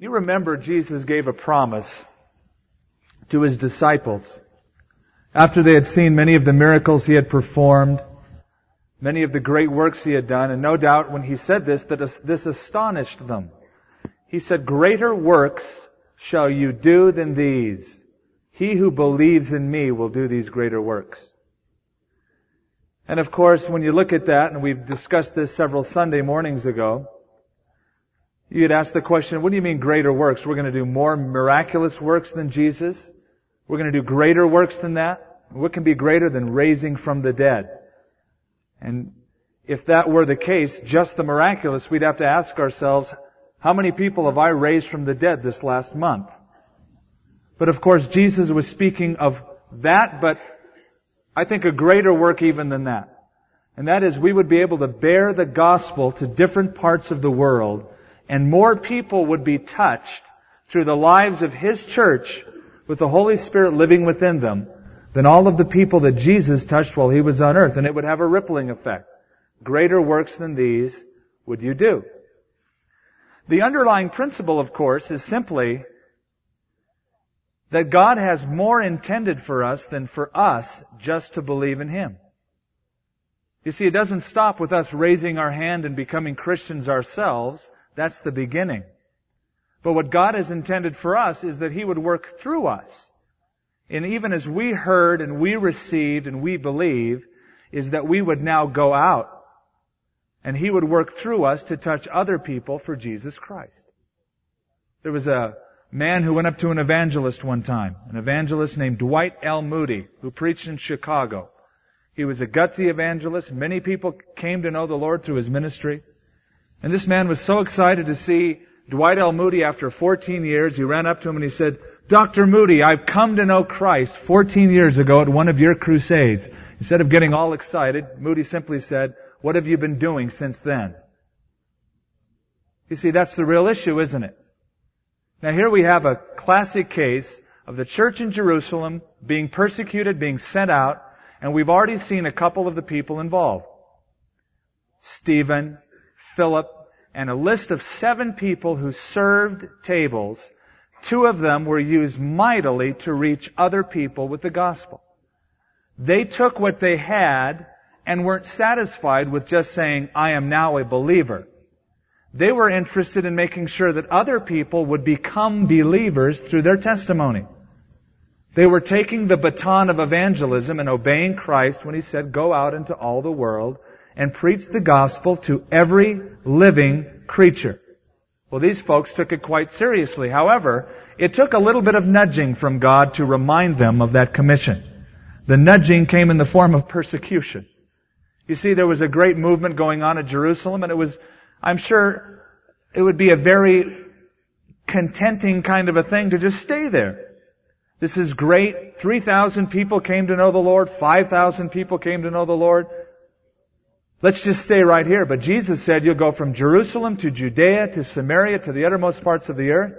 You remember Jesus gave a promise to his disciples after they had seen many of the miracles he had performed, many of the great works he had done, and no doubt when he said this, that this astonished them. He said, greater works shall you do than these. He who believes in me will do these greater works. And of course, when you look at that, and we've discussed this several Sunday mornings ago, you'd ask the question, what do you mean greater works? We're going to do more miraculous works than Jesus? We're going to do greater works than that? What can be greater than raising from the dead? And if that were the case, just the miraculous, we'd have to ask ourselves, how many people have I raised from the dead this last month? But of course, Jesus was speaking of that, but I think a greater work even than that. And that is we would be able to bear the gospel to different parts of the world and more people would be touched through the lives of His church with the Holy Spirit living within them than all of the people that Jesus touched while He was on earth. And it would have a rippling effect. Greater works than these would you do. The underlying principle, of course, is simply that God has more intended for us than for us just to believe in Him. You see, it doesn't stop with us raising our hand and becoming Christians ourselves. That's the beginning. But what God has intended for us is that He would work through us. And even as we heard and we received and we believe, is that we would now go out and He would work through us to touch other people for Jesus Christ. There was a man who went up to an evangelist one time, an evangelist named Dwight L. Moody, who preached in Chicago. He was a gutsy evangelist. Many people came to know the Lord through his ministry. And this man was so excited to see Dwight L. Moody after 14 years. He ran up to him and he said, Dr. Moody, I've come to know Christ 14 years ago at one of your crusades. Instead of getting all excited, Moody simply said, what have you been doing since then? You see, that's the real issue, isn't it? Now here we have a classic case of the church in Jerusalem being persecuted, being sent out, and we've already seen a couple of the people involved. Stephen, Philip, and a list of seven people who served tables. Two of them were used mightily to reach other people with the gospel. They took what they had and weren't satisfied with just saying, I am now a believer. They were interested in making sure that other people would become believers through their testimony. They were taking the baton of evangelism and obeying Christ when He said, go out into all the world and preach the gospel to every living creature. Well, these folks took it quite seriously. However, it took a little bit of nudging from God to remind them of that commission. The nudging came in the form of persecution. You see, there was a great movement going on at Jerusalem and it was, I'm sure it would be a very contenting kind of a thing to just stay there. This is great. 3,000 people came to know the Lord. 5,000 people came to know the Lord. Let's just stay right here. But Jesus said you'll go from Jerusalem to Judea to Samaria to the uttermost parts of the earth.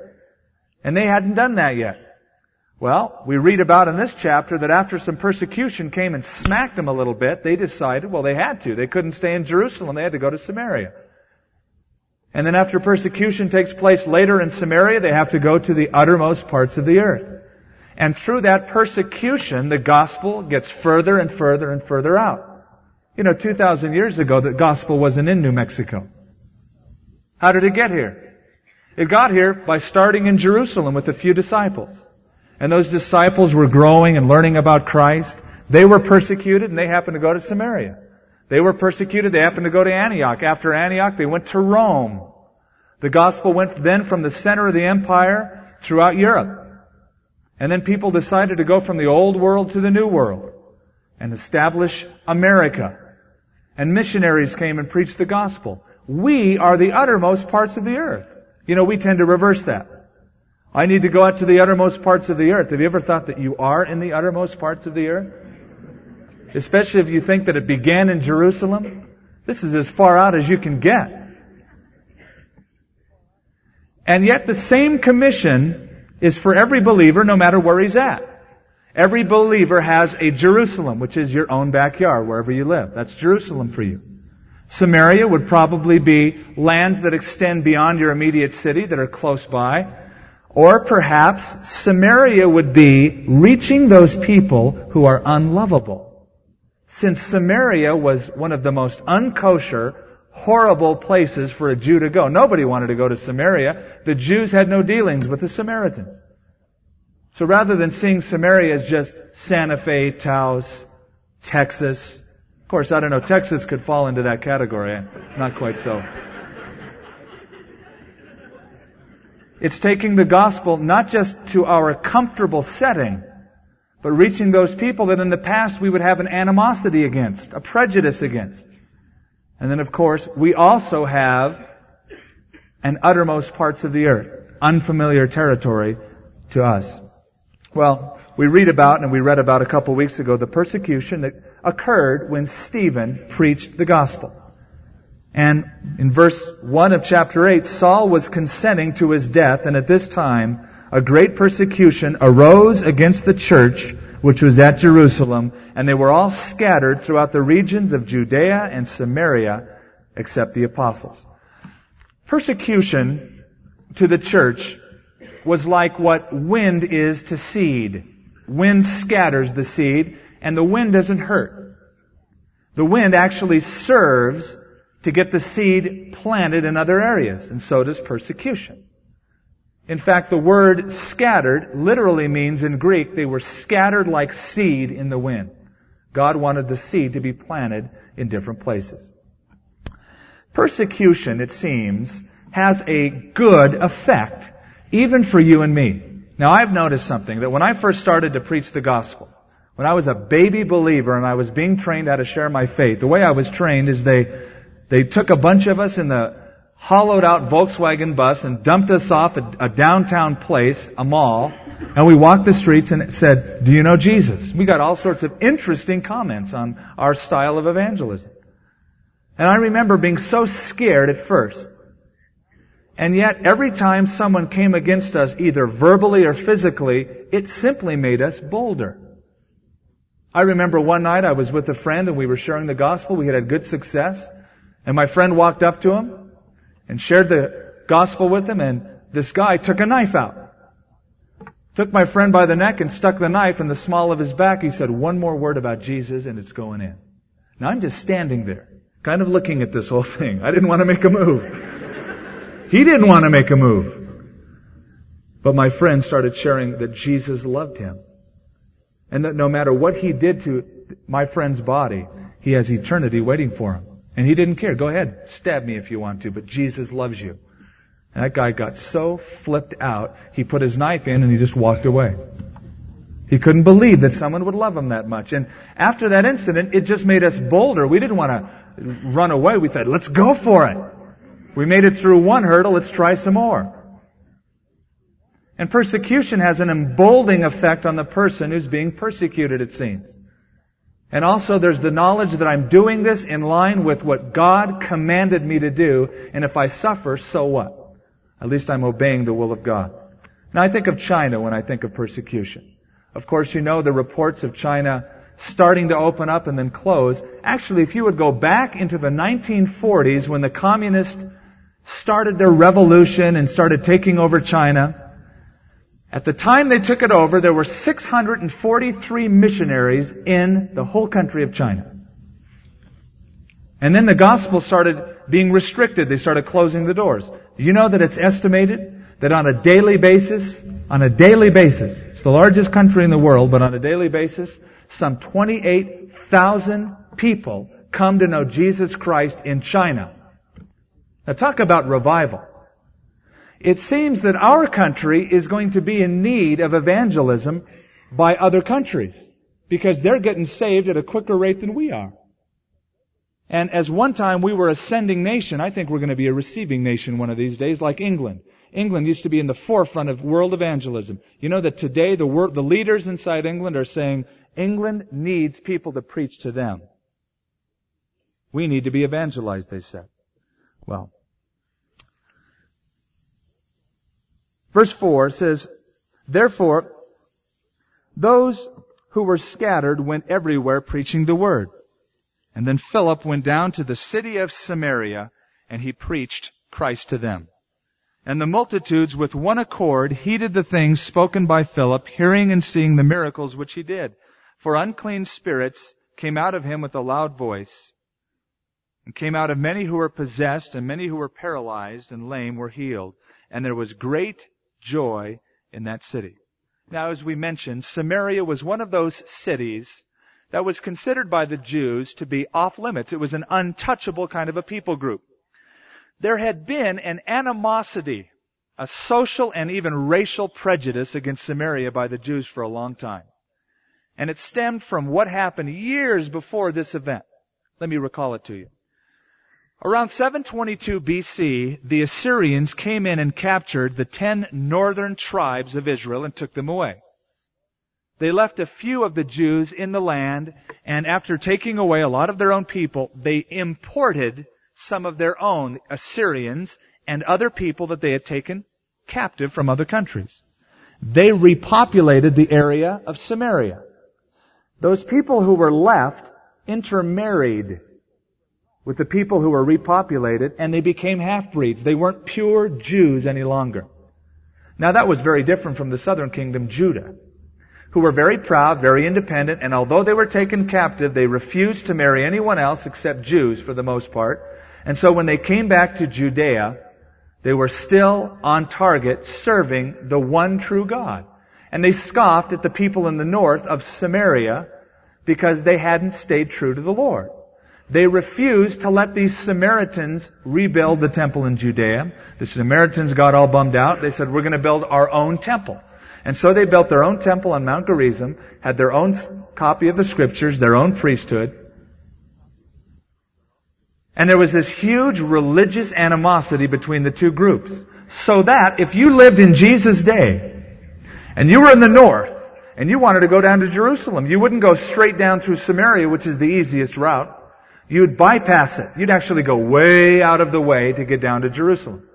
And they hadn't done that yet. Well, we read about in this chapter that after some persecution came and smacked them a little bit, they decided, well, they had to. They couldn't stay in Jerusalem. They had to go to Samaria. And then after persecution takes place later in Samaria, they have to go to the uttermost parts of the earth. And through that persecution, the gospel gets further and further and further out. You know, 2,000 years ago, the gospel wasn't in New Mexico. How did it get here? It got here by starting in Jerusalem with a few disciples and those disciples were growing and learning about Christ, they were persecuted and they happened to go to Samaria. They were persecuted, they happened to go to Antioch. After Antioch, they went to Rome. The gospel went then from the center of the empire throughout Europe. And then people decided to go from the old world to the new world and establish America. And missionaries came and preached the gospel. We are the uttermost parts of the earth. You know, we tend to reverse that. I need to go out to the uttermost parts of the earth. Have you ever thought that you are in the uttermost parts of the earth? Especially if you think that it began in Jerusalem. This is as far out as you can get. And yet the same commission is for every believer no matter where he's at. Every believer has a Jerusalem, which is your own backyard, wherever you live. That's Jerusalem for you. Samaria would probably be lands that extend beyond your immediate city that are close by. Or perhaps Samaria would be reaching those people who are unlovable. Since Samaria was one of the most unkosher, horrible places for a Jew to go. Nobody wanted to go to Samaria. The Jews had no dealings with the Samaritans. So rather than seeing Samaria as just Santa Fe, Taos, Texas, of course, I don't know, Texas could fall into that category. Not quite so. It's taking the gospel not just to our comfortable setting, but reaching those people that in the past we would have an animosity against, a prejudice against. And then of course, we also have an uttermost parts of the earth, unfamiliar territory to us. Well, we read about and we read about a couple weeks ago the persecution that occurred when Stephen preached the gospel. And in verse 1 of chapter 8, Saul was consenting to his death, and at this time, a great persecution arose against the church which was at Jerusalem, and they were all scattered throughout the regions of Judea and Samaria, except the apostles. Persecution to the church was like what wind is to seed. Wind scatters the seed, and the wind doesn't hurt. The wind actually serves to get the seed planted in other areas, and so does persecution. In fact, the word scattered literally means in Greek they were scattered like seed in the wind. God wanted the seed to be planted in different places. Persecution, it seems, has a good effect, even for you and me. Now I've noticed something, that when I first started to preach the gospel, when I was a baby believer and I was being trained how to share my faith, the way I was trained is they they took a bunch of us in the hollowed out Volkswagen bus and dumped us off at a downtown place, a mall, and we walked the streets and said, do you know Jesus? We got all sorts of interesting comments on our style of evangelism. And I remember being so scared at first. And yet, every time someone came against us, either verbally or physically, it simply made us bolder. I remember one night I was with a friend and we were sharing the gospel. We had had good success. And my friend walked up to him and shared the gospel with him and this guy took a knife out. Took my friend by the neck and stuck the knife in the small of his back. He said, one more word about Jesus and it's going in. Now I'm just standing there, kind of looking at this whole thing. I didn't want to make a move. He didn't want to make a move. But my friend started sharing that Jesus loved him. And that no matter what he did to my friend's body, he has eternity waiting for him. And he didn't care. Go ahead, stab me if you want to, but Jesus loves you. And that guy got so flipped out, he put his knife in and he just walked away. He couldn't believe that someone would love him that much. And after that incident, it just made us bolder. We didn't want to run away. We thought, let's go for it. We made it through one hurdle, let's try some more. And persecution has an emboldening effect on the person who's being persecuted, it seems. And also there's the knowledge that I'm doing this in line with what God commanded me to do, and if I suffer, so what? At least I'm obeying the will of God. Now I think of China when I think of persecution. Of course you know the reports of China starting to open up and then close. Actually, if you would go back into the 1940s when the communists started their revolution and started taking over China, at the time they took it over, there were 643 missionaries in the whole country of China. And then the gospel started being restricted. They started closing the doors. Do you know that it's estimated that on a daily basis, on a daily basis, it's the largest country in the world, but on a daily basis, some 28,000 people come to know Jesus Christ in China. Now talk about revival. It seems that our country is going to be in need of evangelism by other countries because they're getting saved at a quicker rate than we are. And as one time we were a sending nation, I think we're going to be a receiving nation one of these days, like England. England used to be in the forefront of world evangelism. You know that today the, wor- the leaders inside England are saying England needs people to preach to them. We need to be evangelized, they said. Well, Verse 4 says, Therefore, those who were scattered went everywhere preaching the word. And then Philip went down to the city of Samaria and he preached Christ to them. And the multitudes with one accord heeded the things spoken by Philip, hearing and seeing the miracles which he did. For unclean spirits came out of him with a loud voice, and came out of many who were possessed, and many who were paralyzed and lame were healed. And there was great joy in that city. Now, as we mentioned, Samaria was one of those cities that was considered by the Jews to be off limits. It was an untouchable kind of a people group. There had been an animosity, a social and even racial prejudice against Samaria by the Jews for a long time. And it stemmed from what happened years before this event. Let me recall it to you. Around 722 BC, the Assyrians came in and captured the ten northern tribes of Israel and took them away. They left a few of the Jews in the land, and after taking away a lot of their own people, they imported some of their own Assyrians and other people that they had taken captive from other countries. They repopulated the area of Samaria. Those people who were left intermarried with the people who were repopulated and they became half-breeds. They weren't pure Jews any longer. Now that was very different from the southern kingdom, Judah who were very proud, very independent, and although they were taken captive, they refused to marry anyone else except Jews for the most part. And so when they came back to Judea, they were still on target serving the one true God. And they scoffed at the people in the north of Samaria because they hadn't stayed true to the Lord. They refused to let these Samaritans rebuild the temple in Judea. The Samaritans got all bummed out. They said, we're going to build our own temple. And so they built their own temple on Mount Gerizim, had their own copy of the scriptures, their own priesthood. And there was this huge religious animosity between the two groups. So that if you lived in Jesus' day, and you were in the north, and you wanted to go down to Jerusalem, you wouldn't go straight down through Samaria, which is the easiest route. You'd bypass it. You'd actually go way out of the way to get down to Jerusalem.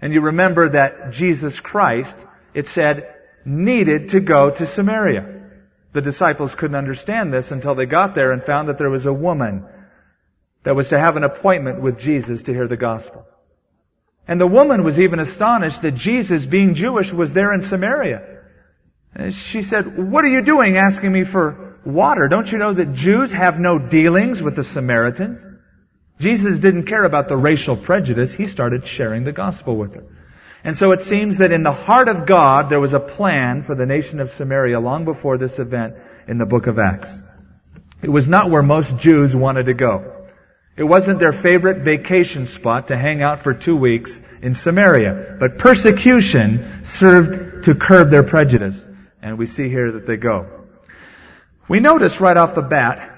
And you remember that Jesus Christ, it said, needed to go to Samaria. The disciples couldn't understand this until they got there and found that there was a woman that was to have an appointment with Jesus to hear the gospel. And the woman was even astonished that Jesus, being Jewish, was there in Samaria. And she said, what are you doing asking me for water? Don't you know that Jews have no dealings with the Samaritans? Jesus didn't care about the racial prejudice. He started sharing the gospel with her. And so it seems that in the heart of God, there was a plan for the nation of Samaria long before this event in the book of Acts. It was not where most Jews wanted to go. It wasn't their favorite vacation spot to hang out for two weeks in Samaria. But persecution served to curb their prejudice. And we see here that they go. We notice right off the bat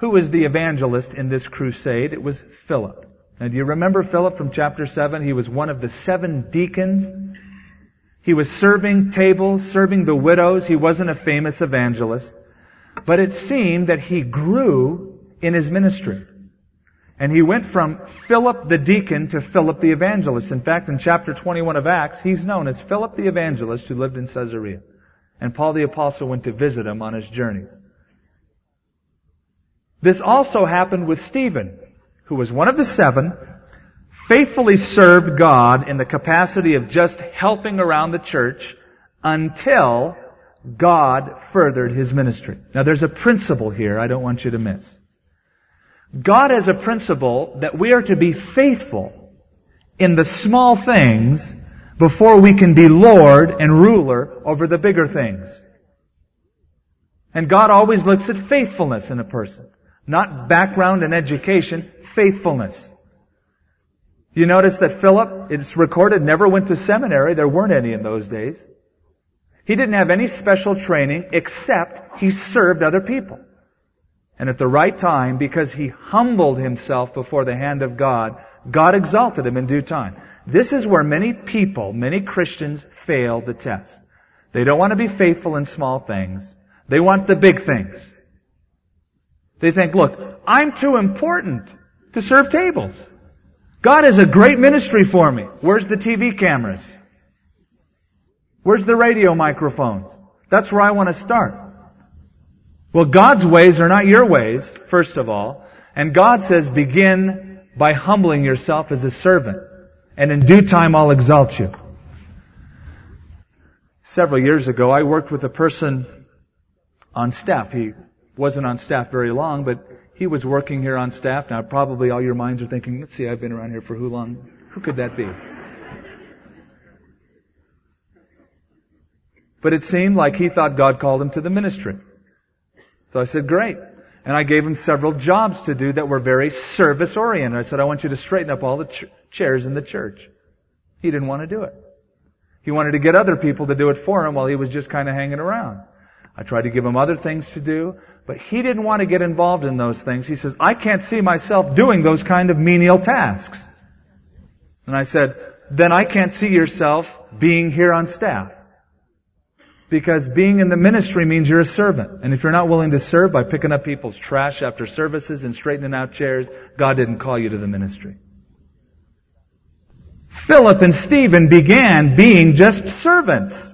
who was the evangelist in this crusade. It was Philip. Now, do you remember Philip from chapter 7? He was one of the seven deacons. He was serving tables, serving the widows. He wasn't a famous evangelist. But it seemed that he grew in his ministry. And he went from Philip the deacon to Philip the evangelist. In fact, in chapter 21 of Acts, he's known as Philip the evangelist who lived in Caesarea. And Paul the apostle went to visit him on his journeys. This also happened with Stephen who was one of the seven, faithfully served God in the capacity of just helping around the church until God furthered his ministry. Now there's a principle here I don't want you to miss. God has a principle that we are to be faithful in the small things before we can be Lord and ruler over the bigger things. And God always looks at faithfulness in a person. Not background and education, faithfulness. You notice that Philip, it's recorded, never went to seminary. There weren't any in those days. He didn't have any special training except he served other people. And at the right time, because he humbled himself before the hand of God, God exalted him in due time. This is where many people, many Christians fail the test. They don't want to be faithful in small things. They want the big things. They think, look, I'm too important to serve tables. God has a great ministry for me. Where's the TV cameras? Where's the radio microphones? That's where I want to start. Well, God's ways are not your ways, first of all. And God says begin by humbling yourself as a servant. And in due time I'll exalt you. Several years ago, I worked with a person on staff. He wasn't on staff very long, but he was working here on staff. Now probably all your minds are thinking, let's see, I've been around here for who long? Who could that be? But it seemed like he thought God called him to the ministry. So I said, great. And I gave him several jobs to do that were very service oriented. I said, I want you to straighten up all the ch- chairs in the church. He didn't want to do it. He wanted to get other people to do it for him while he was just kind of hanging around. I tried to give him other things to do, but he didn't want to get involved in those things. He says, I can't see myself doing those kind of menial tasks. And I said, then I can't see yourself being here on staff. Because being in the ministry means you're a servant. And if you're not willing to serve by picking up people's trash after services and straightening out chairs, God didn't call you to the ministry. Philip and Stephen began being just servants.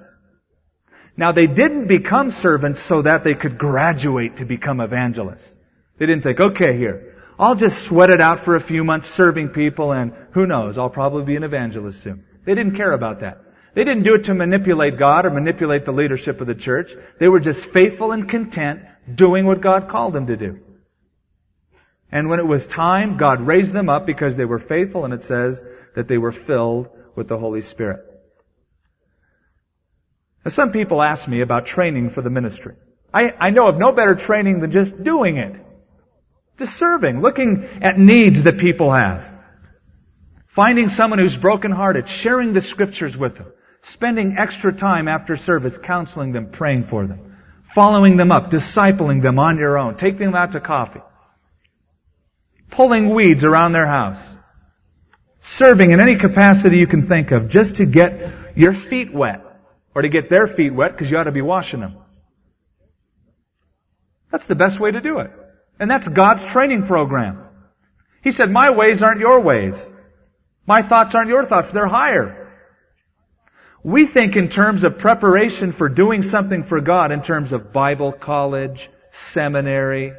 Now they didn't become servants so that they could graduate to become evangelists. They didn't think, okay here, I'll just sweat it out for a few months serving people and who knows, I'll probably be an evangelist soon. They didn't care about that. They didn't do it to manipulate God or manipulate the leadership of the church. They were just faithful and content doing what God called them to do. And when it was time, God raised them up because they were faithful and it says that they were filled with the Holy Spirit. Now some people ask me about training for the ministry. I, I know of no better training than just doing it. Just serving, looking at needs that people have. Finding someone who's brokenhearted, sharing the scriptures with them. Spending extra time after service counseling them, praying for them. Following them up, discipling them on your own. Taking them out to coffee. Pulling weeds around their house. Serving in any capacity you can think of just to get your feet wet. Or to get their feet wet because you ought to be washing them. That's the best way to do it. And that's God's training program. He said, my ways aren't your ways. My thoughts aren't your thoughts. They're higher. We think in terms of preparation for doing something for God in terms of Bible college, seminary,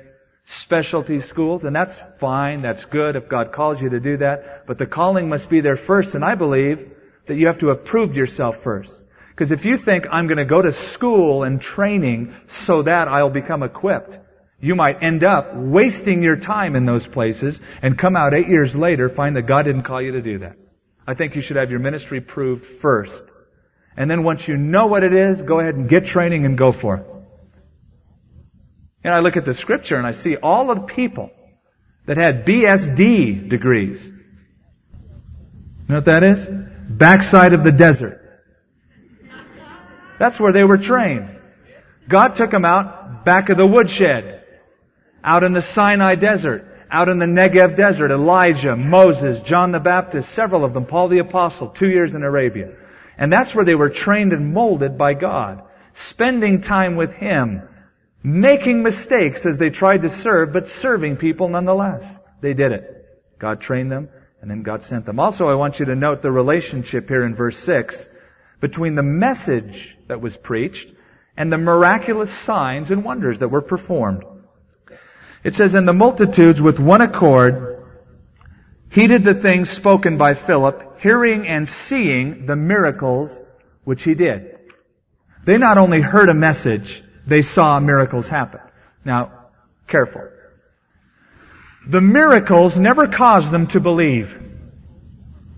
specialty schools, and that's fine, that's good if God calls you to do that, but the calling must be there first, and I believe that you have to have proved yourself first. Because if you think I'm going to go to school and training so that I'll become equipped, you might end up wasting your time in those places and come out eight years later find that God didn't call you to do that. I think you should have your ministry proved first. And then once you know what it is, go ahead and get training and go for it. And I look at the scripture and I see all of the people that had BSD degrees. You know what that is? Backside of the desert. That's where they were trained. God took them out back of the woodshed, out in the Sinai desert, out in the Negev desert, Elijah, Moses, John the Baptist, several of them, Paul the Apostle, two years in Arabia. And that's where they were trained and molded by God. Spending time with Him. Making mistakes as they tried to serve, but serving people nonetheless. They did it. God trained them, and then God sent them. Also, I want you to note the relationship here in verse 6 between the message that was preached and the miraculous signs and wonders that were performed. It says, And the multitudes with one accord heeded the things spoken by Philip, hearing and seeing the miracles which he did. They not only heard a message, they saw miracles happen. Now, careful. The miracles never caused them to believe.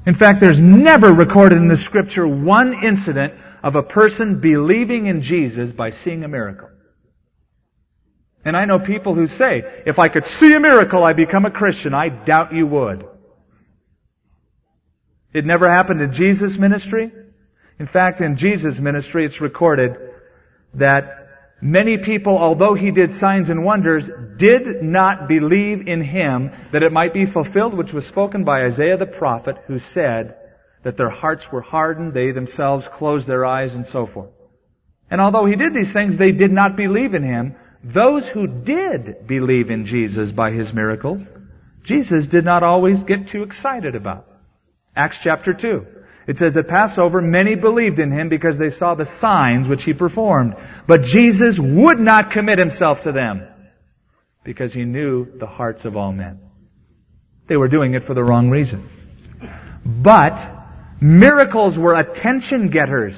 In fact, there's never recorded in the scripture one incident of a person believing in Jesus by seeing a miracle. And I know people who say, if I could see a miracle, I'd become a Christian. I doubt you would. It never happened in Jesus' ministry. In fact, in Jesus' ministry, it's recorded that many people, although he did signs and wonders, did not believe in him that it might be fulfilled, which was spoken by Isaiah the prophet, who said that their hearts were hardened, they themselves closed their eyes, and so forth. And although he did these things, they did not believe in him. Those who did believe in Jesus by his miracles, Jesus did not always get too excited about. Acts chapter 2. It says at Passover, many believed in him because they saw the signs which he performed. But Jesus would not commit himself to them because he knew the hearts of all men. They were doing it for the wrong reason. But miracles were attention getters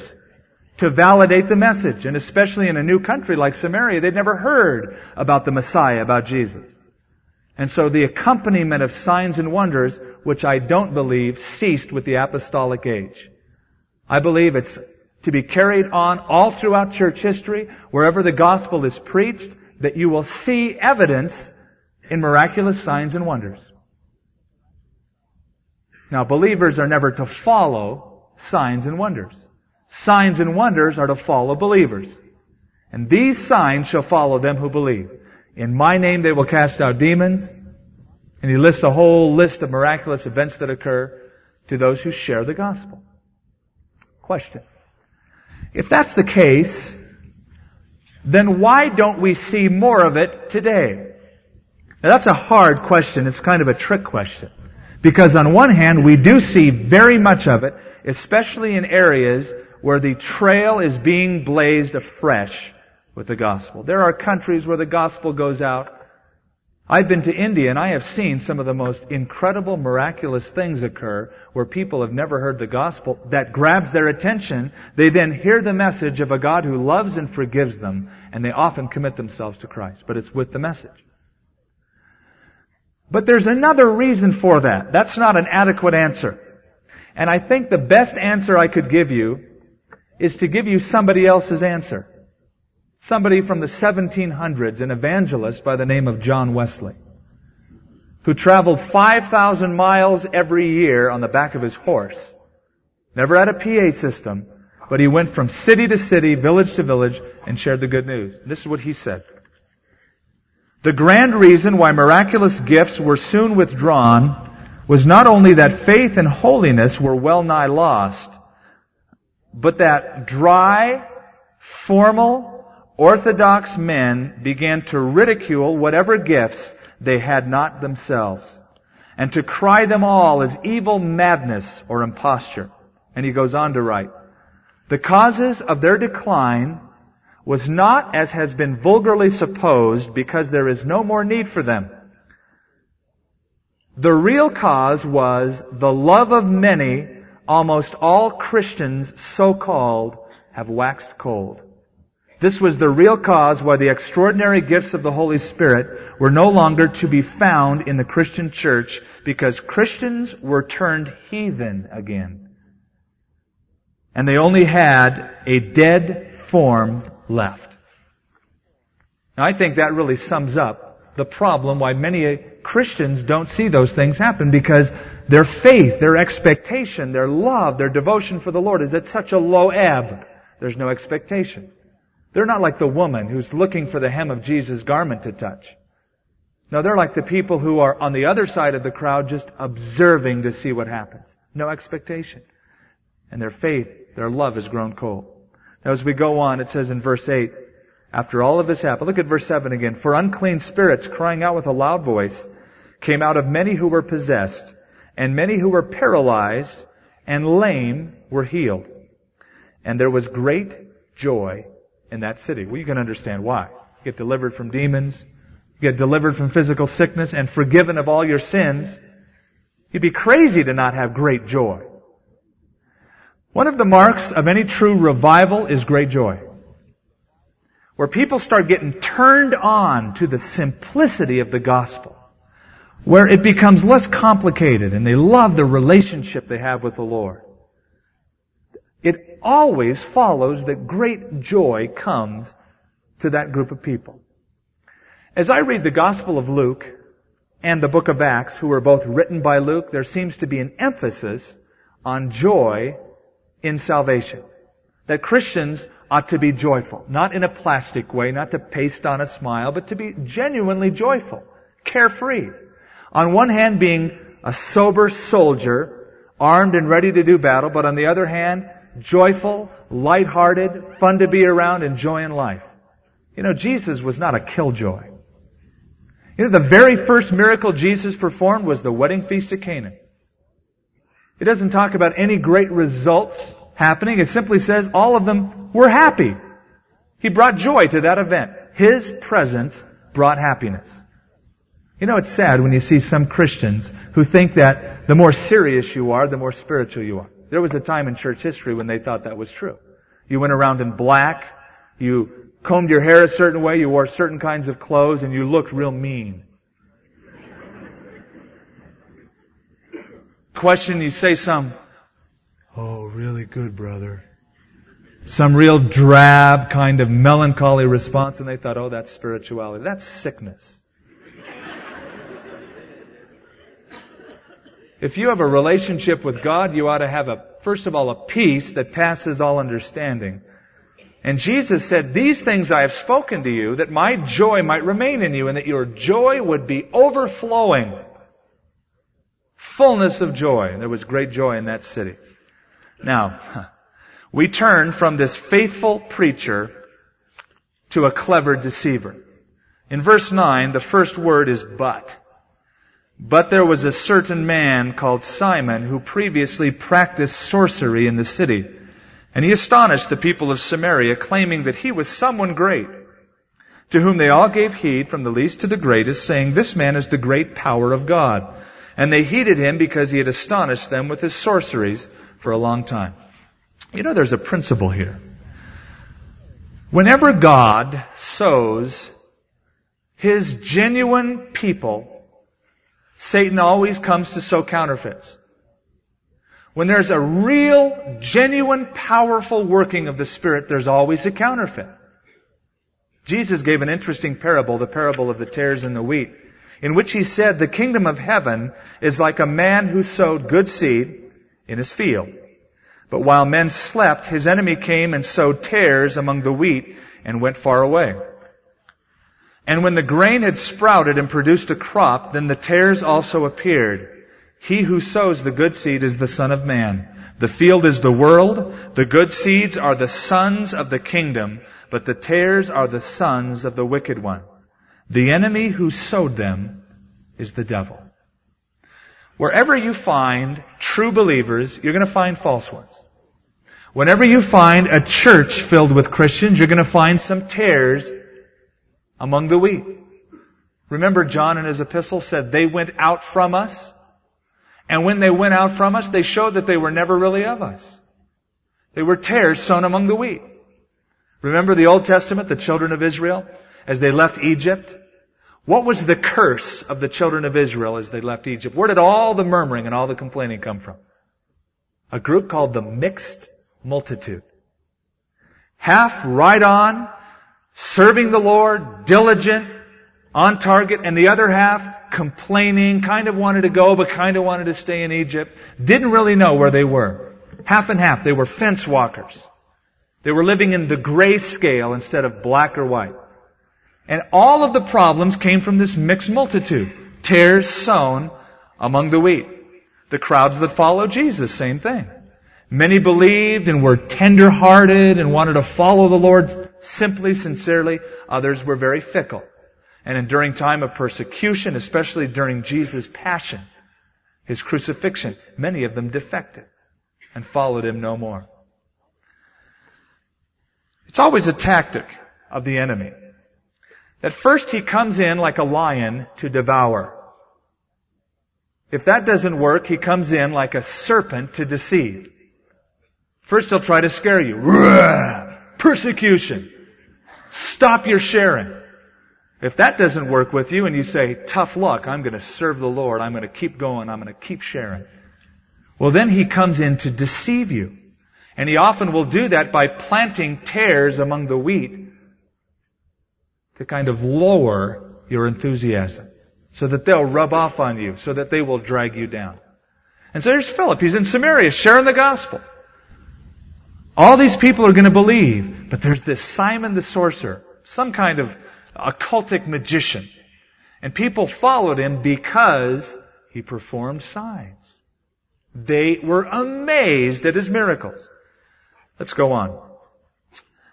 to validate the message, and especially in a new country like Samaria, they'd never heard about the Messiah, about Jesus. And so the accompaniment of signs and wonders, which I don't believe ceased with the apostolic age. I believe it's to be carried on all throughout church history, wherever the gospel is preached, that you will see evidence in miraculous signs and wonders. Now believers are never to follow signs and wonders. Signs and wonders are to follow believers. And these signs shall follow them who believe. In my name they will cast out demons. And he lists a whole list of miraculous events that occur to those who share the gospel. Question. If that's the case, then why don't we see more of it today? Now that's a hard question. It's kind of a trick question. Because on one hand, we do see very much of it, especially in areas where the trail is being blazed afresh with the gospel. There are countries where the gospel goes out. I've been to India and I have seen some of the most incredible, miraculous things occur where people have never heard the gospel that grabs their attention. They then hear the message of a God who loves and forgives them and they often commit themselves to Christ. But it's with the message. But there's another reason for that. That's not an adequate answer. And I think the best answer I could give you is to give you somebody else's answer. Somebody from the 1700s, an evangelist by the name of John Wesley, who traveled 5,000 miles every year on the back of his horse. Never had a PA system, but he went from city to city, village to village, and shared the good news. This is what he said. The grand reason why miraculous gifts were soon withdrawn was not only that faith and holiness were well nigh lost, but that dry, formal, orthodox men began to ridicule whatever gifts they had not themselves, and to cry them all as evil madness or imposture. And he goes on to write, the causes of their decline was not as has been vulgarly supposed because there is no more need for them. The real cause was the love of many almost all Christians, so-called, have waxed cold. This was the real cause why the extraordinary gifts of the Holy Spirit were no longer to be found in the Christian church because Christians were turned heathen again. And they only had a dead form left. Now I think that really sums up the problem why many Christians don't see those things happen because their faith, their expectation, their love, their devotion for the Lord is at such a low ebb. There's no expectation. They're not like the woman who's looking for the hem of Jesus' garment to touch. No, they're like the people who are on the other side of the crowd just observing to see what happens. No expectation. And their faith, their love has grown cold. Now as we go on, it says in verse 8, after all of this happened, look at verse 7 again. For unclean spirits crying out with a loud voice came out of many who were possessed and many who were paralyzed and lame were healed. And there was great joy in that city. Well, you can understand why. You get delivered from demons, you get delivered from physical sickness and forgiven of all your sins. You'd be crazy to not have great joy. One of the marks of any true revival is great joy. Where people start getting turned on to the simplicity of the gospel where it becomes less complicated and they love the relationship they have with the Lord. It always follows that great joy comes to that group of people. As I read the Gospel of Luke and the book of Acts, who are both written by Luke, there seems to be an emphasis on joy in salvation. That Christians ought to be joyful, not in a plastic way, not to paste on a smile, but to be genuinely joyful, carefree. On one hand being a sober soldier, armed and ready to do battle, but on the other hand, joyful, lighthearted, fun to be around, enjoying life. You know, Jesus was not a killjoy. You know, the very first miracle Jesus performed was the wedding feast at Cana. It doesn't talk about any great results happening. It simply says all of them were happy. He brought joy to that event. His presence brought happiness. You know, it's sad when you see some Christians who think that the more serious you are, the more spiritual you are. There was a time in church history when they thought that was true. You went around in black, you combed your hair a certain way, you wore certain kinds of clothes, and you looked real mean. Question, you say some, oh, really good, brother. Some real drab kind of melancholy response, and they thought, oh, that's spirituality. That's sickness. If you have a relationship with God, you ought to have a, first of all, a peace that passes all understanding. And Jesus said, these things I have spoken to you, that my joy might remain in you, and that your joy would be overflowing. Fullness of joy. There was great joy in that city. Now, we turn from this faithful preacher to a clever deceiver. In verse 9, the first word is but. But there was a certain man called Simon who previously practiced sorcery in the city. And he astonished the people of Samaria, claiming that he was someone great, to whom they all gave heed from the least to the greatest, saying, This man is the great power of God. And they heeded him because he had astonished them with his sorceries for a long time. You know, there's a principle here. Whenever God sows his genuine people Satan always comes to sow counterfeits. When there's a real, genuine, powerful working of the Spirit, there's always a counterfeit. Jesus gave an interesting parable, the parable of the tares and the wheat, in which he said the kingdom of heaven is like a man who sowed good seed in his field. But while men slept, his enemy came and sowed tares among the wheat and went far away. And when the grain had sprouted and produced a crop, then the tares also appeared. He who sows the good seed is the Son of Man. The field is the world. The good seeds are the sons of the kingdom, but the tares are the sons of the wicked one. The enemy who sowed them is the devil. Wherever you find true believers, you're going to find false ones. Whenever you find a church filled with Christians, you're going to find some tares among the wheat. Remember John in his epistle said they went out from us. And when they went out from us, they showed that they were never really of us. They were tares sown among the wheat. Remember the Old Testament, the children of Israel, as they left Egypt? What was the curse of the children of Israel as they left Egypt? Where did all the murmuring and all the complaining come from? A group called the mixed multitude. Half right on, serving the Lord, diligent, on target, and the other half complaining, kind of wanted to go, but kind of wanted to stay in Egypt. Didn't really know where they were. Half and half. They were fence walkers. They were living in the gray scale instead of black or white. And all of the problems came from this mixed multitude. Tares sown among the wheat. The crowds that followed Jesus, same thing. Many believed and were tender-hearted and wanted to follow the Lord simply, sincerely. Others were very fickle. And during time of persecution, especially during Jesus' passion, his crucifixion, many of them defected and followed him no more. It's always a tactic of the enemy. That first he comes in like a lion to devour. If that doesn't work, he comes in like a serpent to deceive. First he'll try to scare you. Persecution. Stop your sharing. If that doesn't work with you and you say, tough luck, I'm going to serve the Lord, I'm going to keep going, I'm going to keep sharing. Well, then he comes in to deceive you. And he often will do that by planting tares among the wheat to kind of lower your enthusiasm so that they'll rub off on you, so that they will drag you down. And so there's Philip. He's in Samaria sharing the gospel. All these people are going to believe, but there's this Simon the sorcerer, some kind of occultic magician. And people followed him because he performed signs. They were amazed at his miracles. Let's go on.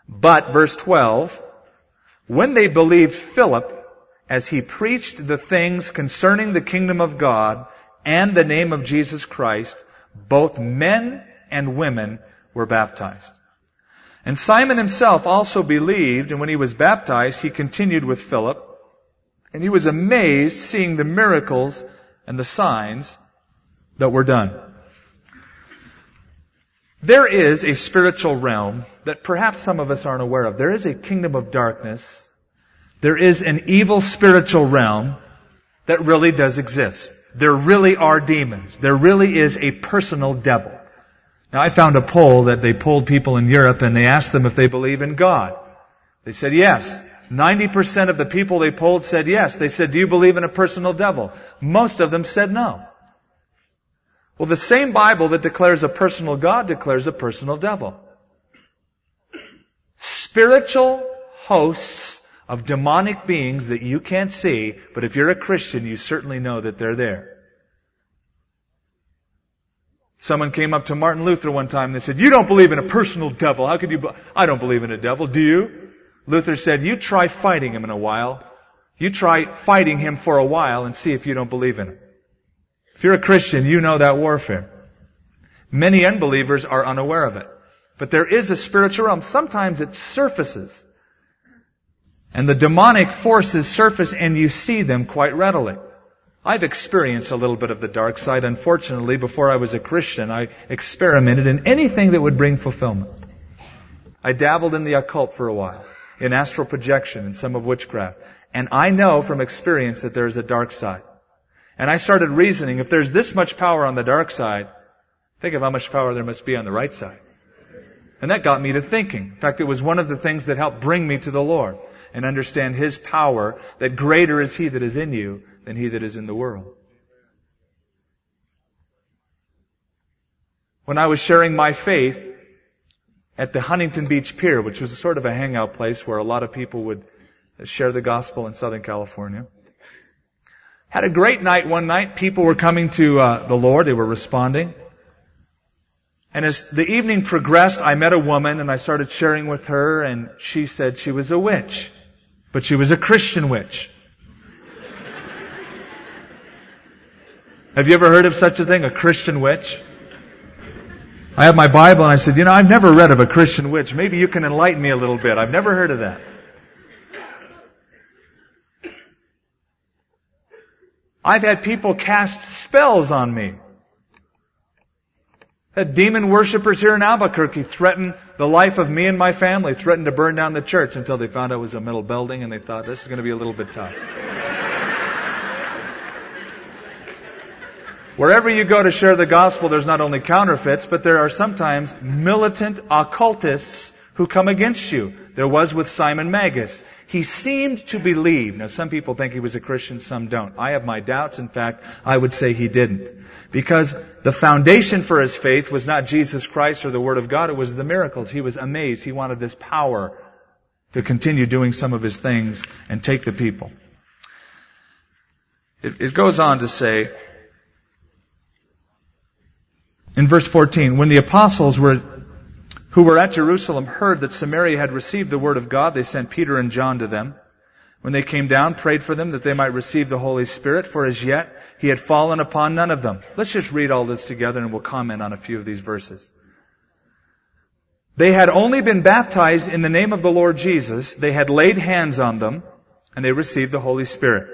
But, verse 12, when they believed Philip as he preached the things concerning the kingdom of God and the name of Jesus Christ, Both men and women were baptized. And Simon himself also believed, and when he was baptized, he continued with Philip, and he was amazed seeing the miracles and the signs that were done. There is a spiritual realm that perhaps some of us aren't aware of. There is a kingdom of darkness. There is an evil spiritual realm that really does exist. There really are demons. There really is a personal devil. Now I found a poll that they polled people in Europe and they asked them if they believe in God. They said yes. 90% of the people they polled said yes. They said, do you believe in a personal devil? Most of them said no. Well, the same Bible that declares a personal God declares a personal devil. Spiritual hosts of demonic beings that you can't see, but if you're a Christian, you certainly know that they're there. Someone came up to Martin Luther one time and they said, you don't believe in a personal devil. How could you, be-? I don't believe in a devil. Do you? Luther said, you try fighting him in a while. You try fighting him for a while and see if you don't believe in him. If you're a Christian, you know that warfare. Many unbelievers are unaware of it. But there is a spiritual realm. Sometimes it surfaces. And the demonic forces surface and you see them quite readily. I've experienced a little bit of the dark side. Unfortunately, before I was a Christian, I experimented in anything that would bring fulfillment. I dabbled in the occult for a while, in astral projection and some of witchcraft. And I know from experience that there is a dark side. And I started reasoning, if there's this much power on the dark side, think of how much power there must be on the right side. And that got me to thinking. In fact, it was one of the things that helped bring me to the Lord and understand His power, that greater is He that is in you than he that is in the world. When I was sharing my faith at the Huntington Beach Pier, which was a sort of a hangout place where a lot of people would share the gospel in Southern California, had a great night one night. People were coming to uh, the Lord. They were responding. And as the evening progressed, I met a woman and I started sharing with her and she said she was a witch. But she was a Christian witch. Have you ever heard of such a thing, a Christian witch? I have my Bible and I said, you know, I've never read of a Christian witch. Maybe you can enlighten me a little bit. I've never heard of that. I've had people cast spells on me. Had demon worshippers here in Albuquerque threaten the life of me and my family, threatened to burn down the church until they found out it was a metal building and they thought this is going to be a little bit tough. Wherever you go to share the gospel, there's not only counterfeits, but there are sometimes militant occultists who come against you. There was with Simon Magus. He seemed to believe. Now some people think he was a Christian, some don't. I have my doubts. In fact, I would say he didn't. Because the foundation for his faith was not Jesus Christ or the Word of God, it was the miracles. He was amazed. He wanted this power to continue doing some of his things and take the people. It, it goes on to say, in verse 14, when the apostles were, who were at Jerusalem heard that Samaria had received the word of God, they sent Peter and John to them. When they came down, prayed for them that they might receive the Holy Spirit, for as yet he had fallen upon none of them. Let's just read all this together and we'll comment on a few of these verses. They had only been baptized in the name of the Lord Jesus. They had laid hands on them and they received the Holy Spirit.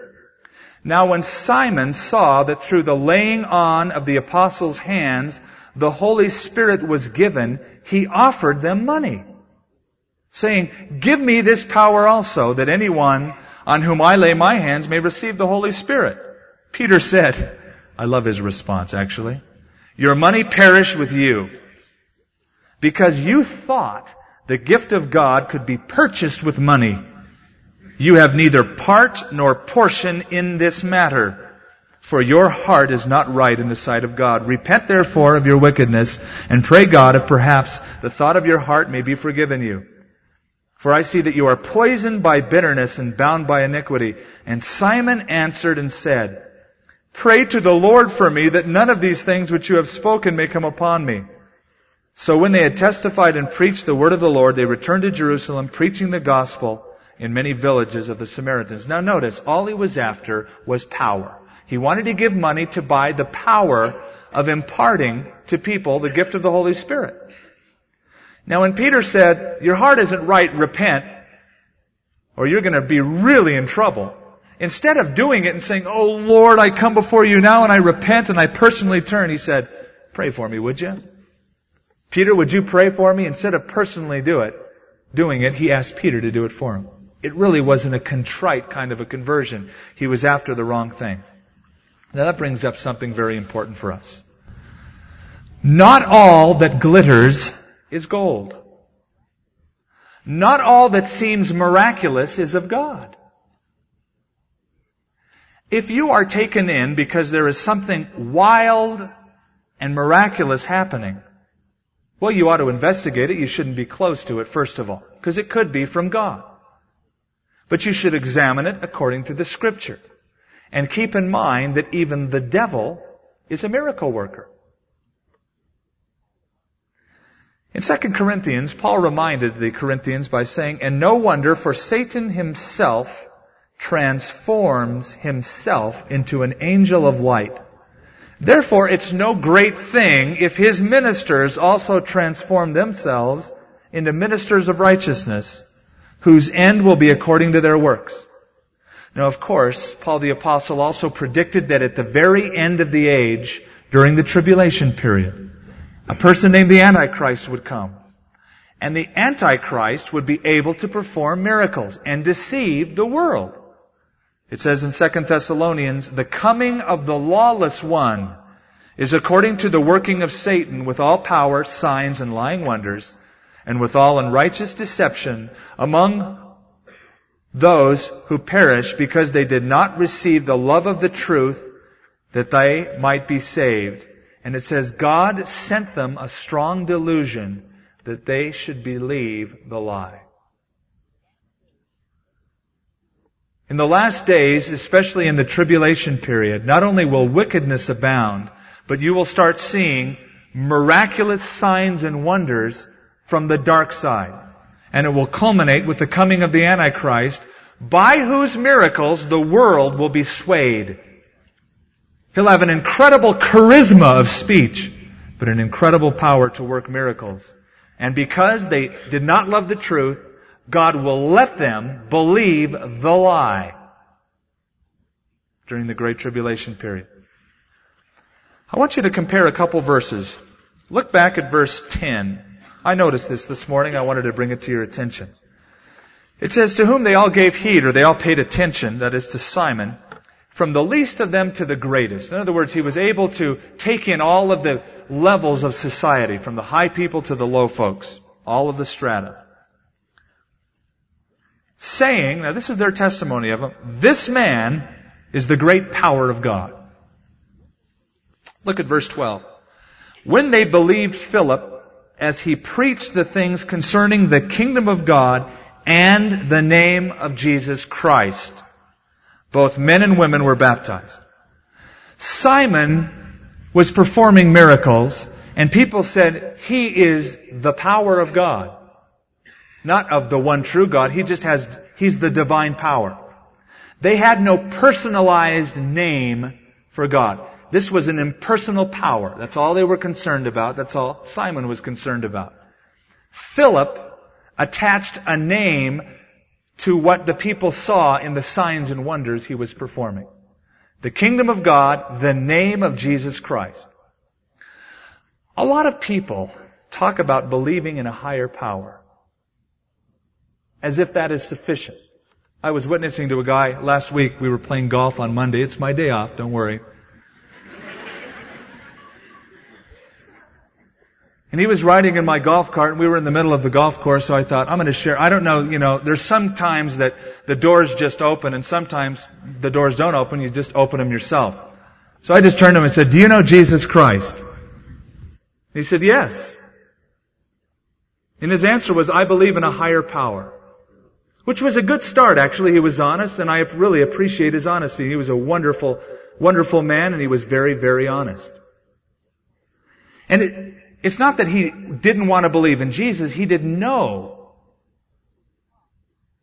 Now when Simon saw that through the laying on of the apostles' hands, the Holy Spirit was given, he offered them money, saying, Give me this power also, that anyone on whom I lay my hands may receive the Holy Spirit. Peter said, I love his response actually, Your money perish with you, because you thought the gift of God could be purchased with money. You have neither part nor portion in this matter for your heart is not right in the sight of God. Repent therefore of your wickedness and pray God if perhaps the thought of your heart may be forgiven you. For I see that you are poisoned by bitterness and bound by iniquity. And Simon answered and said, Pray to the Lord for me that none of these things which you have spoken may come upon me. So when they had testified and preached the word of the Lord, they returned to Jerusalem, preaching the gospel in many villages of the Samaritans. Now notice, all he was after was power. He wanted to give money to buy the power of imparting to people the gift of the Holy Spirit. Now when Peter said, your heart isn't right, repent, or you're going to be really in trouble, instead of doing it and saying, Oh Lord, I come before you now and I repent and I personally turn, he said, pray for me, would you? Peter, would you pray for me? Instead of personally do it, doing it, he asked Peter to do it for him. It really wasn't a contrite kind of a conversion. He was after the wrong thing. Now that brings up something very important for us. Not all that glitters is gold. Not all that seems miraculous is of God. If you are taken in because there is something wild and miraculous happening, well, you ought to investigate it. You shouldn't be close to it, first of all, because it could be from God. But you should examine it according to the scripture. And keep in mind that even the devil is a miracle worker. In 2 Corinthians, Paul reminded the Corinthians by saying, And no wonder, for Satan himself transforms himself into an angel of light. Therefore, it's no great thing if his ministers also transform themselves into ministers of righteousness, whose end will be according to their works. Now, of course, Paul the Apostle also predicted that at the very end of the age, during the tribulation period, a person named the Antichrist would come. And the Antichrist would be able to perform miracles and deceive the world. It says in 2 Thessalonians, the coming of the lawless one is according to the working of Satan with all power, signs, and lying wonders, and with all unrighteous deception among those who perish because they did not receive the love of the truth that they might be saved. And it says, God sent them a strong delusion that they should believe the lie. In the last days, especially in the tribulation period, not only will wickedness abound, but you will start seeing miraculous signs and wonders from the dark side. And it will culminate with the coming of the Antichrist, by whose miracles the world will be swayed. He'll have an incredible charisma of speech, but an incredible power to work miracles. And because they did not love the truth, God will let them believe the lie during the Great Tribulation period. I want you to compare a couple verses. Look back at verse 10. I noticed this this morning. I wanted to bring it to your attention. It says, to whom they all gave heed, or they all paid attention, that is to Simon, from the least of them to the greatest. In other words, he was able to take in all of the levels of society, from the high people to the low folks, all of the strata. Saying, now this is their testimony of him, this man is the great power of God. Look at verse 12. When they believed Philip as he preached the things concerning the kingdom of God and the name of Jesus Christ. Both men and women were baptized. Simon was performing miracles and people said, he is the power of God. Not of the one true God. He just has, he's the divine power. They had no personalized name for God. This was an impersonal power. That's all they were concerned about. That's all Simon was concerned about. Philip attached a name to what the people saw in the signs and wonders he was performing. The kingdom of God, the name of Jesus Christ. A lot of people talk about believing in a higher power as if that is sufficient. I was witnessing to a guy last week. We were playing golf on Monday. It's my day off. Don't worry. And he was riding in my golf cart and we were in the middle of the golf course, so I thought, I'm gonna share. I don't know, you know, there's some times that the doors just open and sometimes the doors don't open, you just open them yourself. So I just turned to him and said, do you know Jesus Christ? He said, yes. And his answer was, I believe in a higher power. Which was a good start, actually. He was honest, and I really appreciate his honesty. He was a wonderful, wonderful man, and he was very, very honest. And it, it's not that he didn't want to believe in Jesus, he didn't know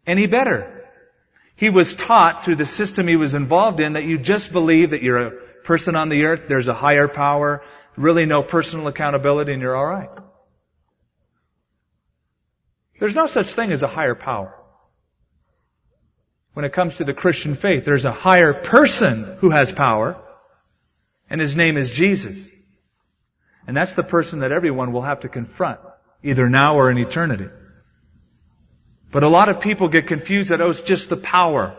any better. He was taught through the system he was involved in that you just believe that you're a person on the earth, there's a higher power, really no personal accountability and you're alright. There's no such thing as a higher power. When it comes to the Christian faith, there's a higher person who has power, and his name is Jesus. And that's the person that everyone will have to confront, either now or in eternity. But a lot of people get confused that, oh, it's just the power.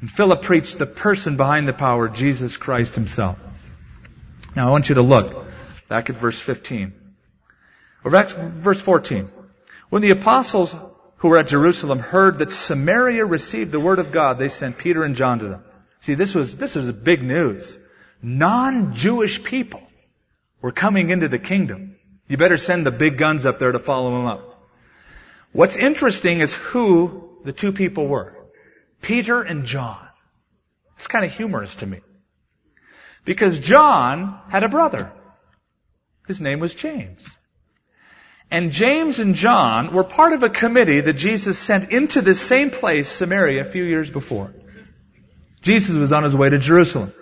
And Philip preached the person behind the power, Jesus Christ himself. Now I want you to look back at verse 15. Or back to verse 14. When the apostles who were at Jerusalem heard that Samaria received the word of God, they sent Peter and John to them. See, this was, this was big news. Non-Jewish people were coming into the kingdom. You better send the big guns up there to follow them up. What's interesting is who the two people were. Peter and John. It's kind of humorous to me. Because John had a brother. His name was James. And James and John were part of a committee that Jesus sent into this same place, Samaria, a few years before. Jesus was on his way to Jerusalem.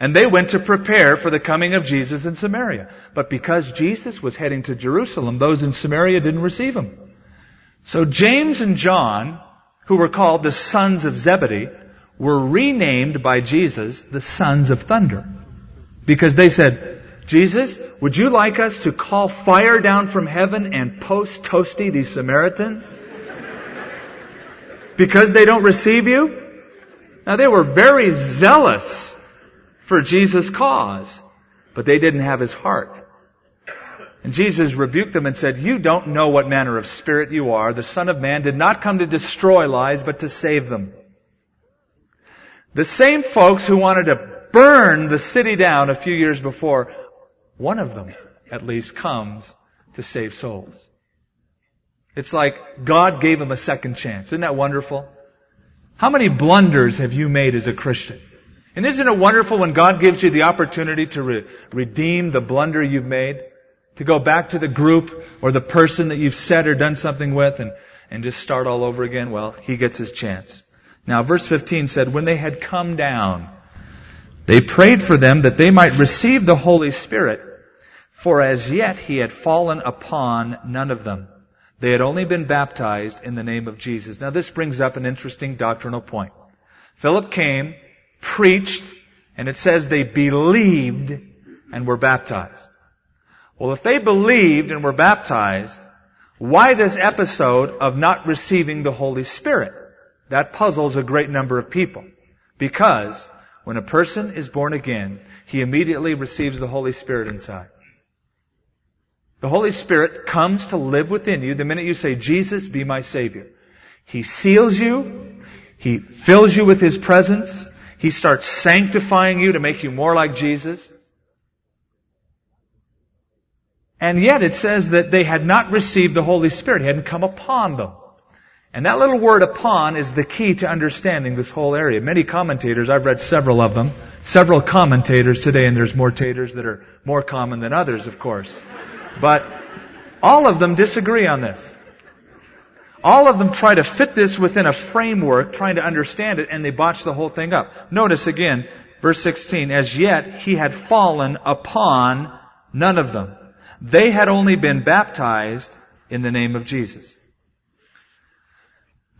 And they went to prepare for the coming of Jesus in Samaria. But because Jesus was heading to Jerusalem, those in Samaria didn't receive him. So James and John, who were called the sons of Zebedee, were renamed by Jesus the sons of thunder. Because they said, Jesus, would you like us to call fire down from heaven and post toasty these Samaritans? Because they don't receive you? Now they were very zealous for Jesus' cause, but they didn't have his heart. And Jesus rebuked them and said, You don't know what manner of spirit you are. The Son of Man did not come to destroy lives, but to save them. The same folks who wanted to burn the city down a few years before one of them, at least, comes to save souls. It's like God gave him a second chance. Isn't that wonderful? How many blunders have you made as a Christian? And isn't it wonderful when God gives you the opportunity to re- redeem the blunder you've made? To go back to the group or the person that you've said or done something with and, and just start all over again? Well, he gets his chance. Now, verse 15 said, when they had come down, they prayed for them that they might receive the Holy Spirit for as yet he had fallen upon none of them. They had only been baptized in the name of Jesus. Now this brings up an interesting doctrinal point. Philip came, preached, and it says they believed and were baptized. Well, if they believed and were baptized, why this episode of not receiving the Holy Spirit? That puzzles a great number of people. Because when a person is born again, he immediately receives the Holy Spirit inside. The Holy Spirit comes to live within you the minute you say, Jesus, be my Savior. He seals you. He fills you with His presence. He starts sanctifying you to make you more like Jesus. And yet it says that they had not received the Holy Spirit. He hadn't come upon them. And that little word upon is the key to understanding this whole area. Many commentators, I've read several of them, several commentators today, and there's more taters that are more common than others, of course. But all of them disagree on this. All of them try to fit this within a framework, trying to understand it, and they botch the whole thing up. Notice again, verse 16, as yet he had fallen upon none of them. They had only been baptized in the name of Jesus.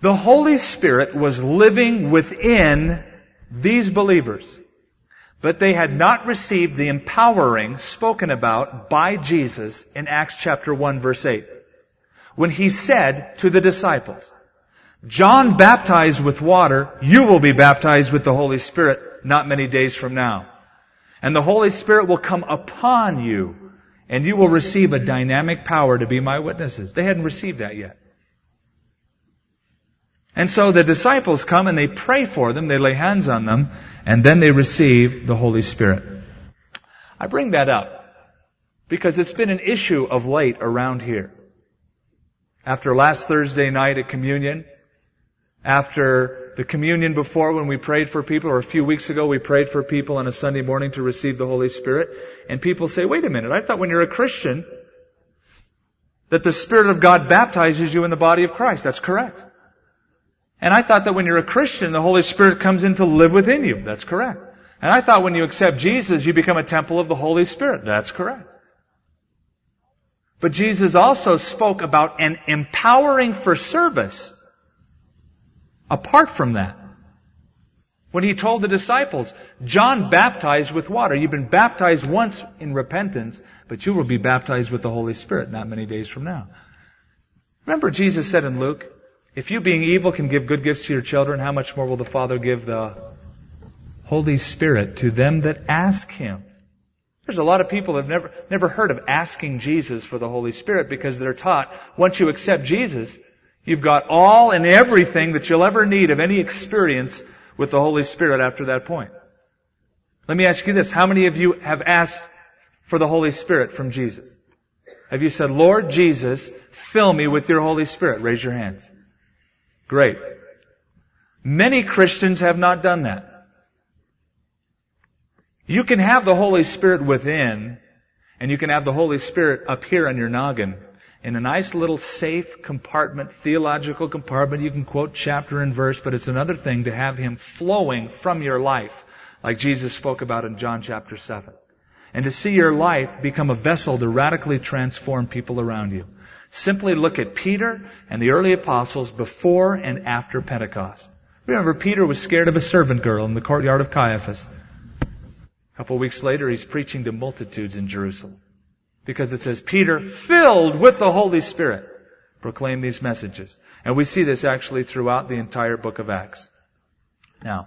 The Holy Spirit was living within these believers. But they had not received the empowering spoken about by Jesus in Acts chapter 1 verse 8. When he said to the disciples, John baptized with water, you will be baptized with the Holy Spirit not many days from now. And the Holy Spirit will come upon you and you will receive a dynamic power to be my witnesses. They hadn't received that yet. And so the disciples come and they pray for them, they lay hands on them, and then they receive the Holy Spirit. I bring that up because it's been an issue of late around here. After last Thursday night at communion, after the communion before when we prayed for people, or a few weeks ago we prayed for people on a Sunday morning to receive the Holy Spirit, and people say, wait a minute, I thought when you're a Christian, that the Spirit of God baptizes you in the body of Christ. That's correct. And I thought that when you're a Christian, the Holy Spirit comes in to live within you. That's correct. And I thought when you accept Jesus, you become a temple of the Holy Spirit. That's correct. But Jesus also spoke about an empowering for service apart from that. When he told the disciples, John baptized with water. You've been baptized once in repentance, but you will be baptized with the Holy Spirit not many days from now. Remember Jesus said in Luke, if you being evil can give good gifts to your children, how much more will the Father give the Holy Spirit to them that ask Him? There's a lot of people that have never, never heard of asking Jesus for the Holy Spirit because they're taught once you accept Jesus, you've got all and everything that you'll ever need of any experience with the Holy Spirit after that point. Let me ask you this. How many of you have asked for the Holy Spirit from Jesus? Have you said, Lord Jesus, fill me with your Holy Spirit? Raise your hands. Great. Many Christians have not done that. You can have the Holy Spirit within, and you can have the Holy Spirit up here on your noggin, in a nice little safe compartment, theological compartment. You can quote chapter and verse, but it's another thing to have Him flowing from your life, like Jesus spoke about in John chapter 7. And to see your life become a vessel to radically transform people around you. Simply look at Peter and the early apostles before and after Pentecost. Remember, Peter was scared of a servant girl in the courtyard of Caiaphas. Couple weeks later, he's preaching to multitudes in Jerusalem. Because it says, Peter, filled with the Holy Spirit, proclaimed these messages. And we see this actually throughout the entire book of Acts. Now,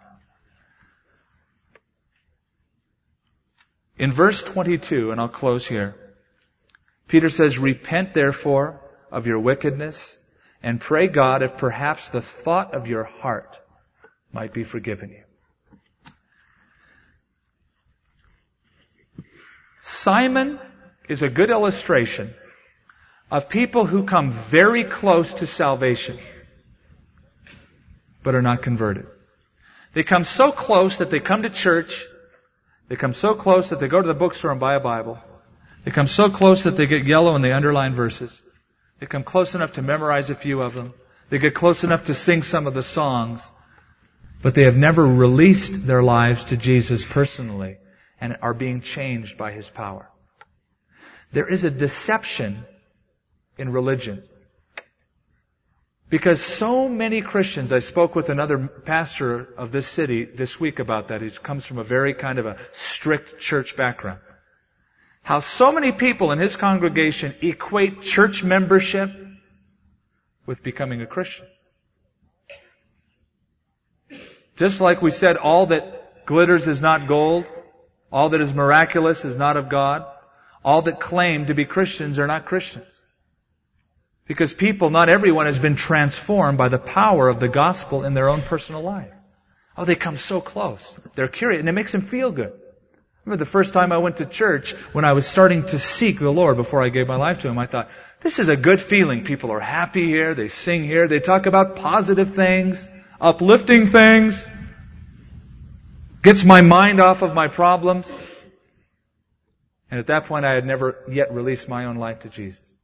in verse 22, and I'll close here, Peter says, Repent therefore of your wickedness and pray God if perhaps the thought of your heart might be forgiven you. Simon is a good illustration of people who come very close to salvation, but are not converted. They come so close that they come to church, they come so close that they go to the bookstore and buy a Bible, they come so close that they get yellow and they underline verses, they come close enough to memorize a few of them, they get close enough to sing some of the songs, but they have never released their lives to Jesus personally and are being changed by His power. There is a deception in religion. Because so many Christians, I spoke with another pastor of this city this week about that. He comes from a very kind of a strict church background. How so many people in his congregation equate church membership with becoming a Christian. Just like we said, all that glitters is not gold, all that is miraculous is not of God. All that claim to be Christians are not Christians. Because people, not everyone has been transformed by the power of the gospel in their own personal life. Oh, they come so close. They're curious, and it makes them feel good. Remember the first time I went to church, when I was starting to seek the Lord before I gave my life to Him, I thought, this is a good feeling. People are happy here, they sing here, they talk about positive things, uplifting things, gets my mind off of my problems. And at that point, I had never yet released my own life to Jesus.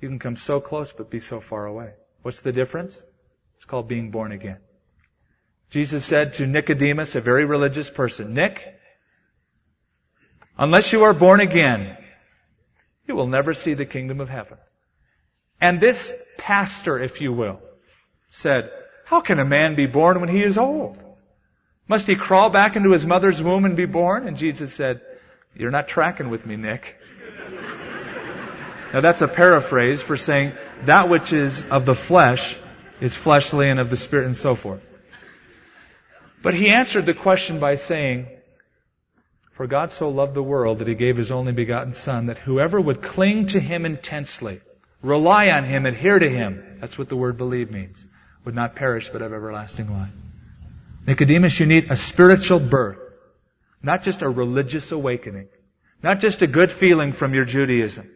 You can come so close but be so far away. What's the difference? It's called being born again. Jesus said to Nicodemus, a very religious person, Nick, unless you are born again, you will never see the kingdom of heaven. And this pastor, if you will, said, how can a man be born when he is old? Must he crawl back into his mother's womb and be born? And Jesus said, you're not tracking with me, Nick. Now that's a paraphrase for saying that which is of the flesh is fleshly and of the spirit and so forth. But he answered the question by saying, For God so loved the world that he gave his only begotten son that whoever would cling to him intensely, rely on him, adhere to him, that's what the word believe means, would not perish but have everlasting life. Nicodemus, you need a spiritual birth. Not just a religious awakening. Not just a good feeling from your Judaism.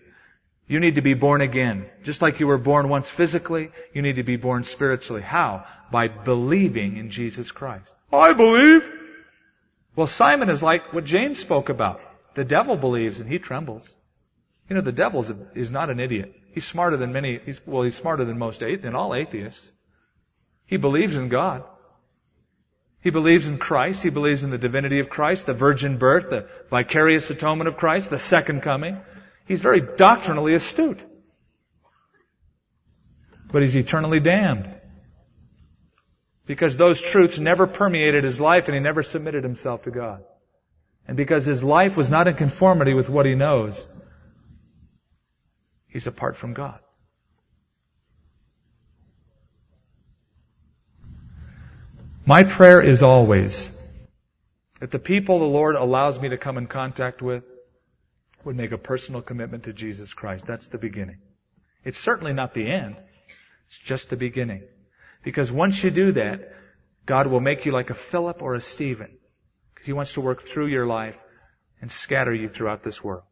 You need to be born again. Just like you were born once physically, you need to be born spiritually. How? By believing in Jesus Christ. I believe. Well, Simon is like what James spoke about. The devil believes and he trembles. You know, the devil is not an idiot. He's smarter than many, he's, well, he's smarter than most, than all atheists. He believes in God. He believes in Christ. He believes in the divinity of Christ, the virgin birth, the vicarious atonement of Christ, the second coming. He's very doctrinally astute. But he's eternally damned. Because those truths never permeated his life and he never submitted himself to God. And because his life was not in conformity with what he knows, he's apart from God. My prayer is always that the people the Lord allows me to come in contact with would make a personal commitment to Jesus Christ. That's the beginning. It's certainly not the end. It's just the beginning. Because once you do that, God will make you like a Philip or a Stephen. Because He wants to work through your life and scatter you throughout this world.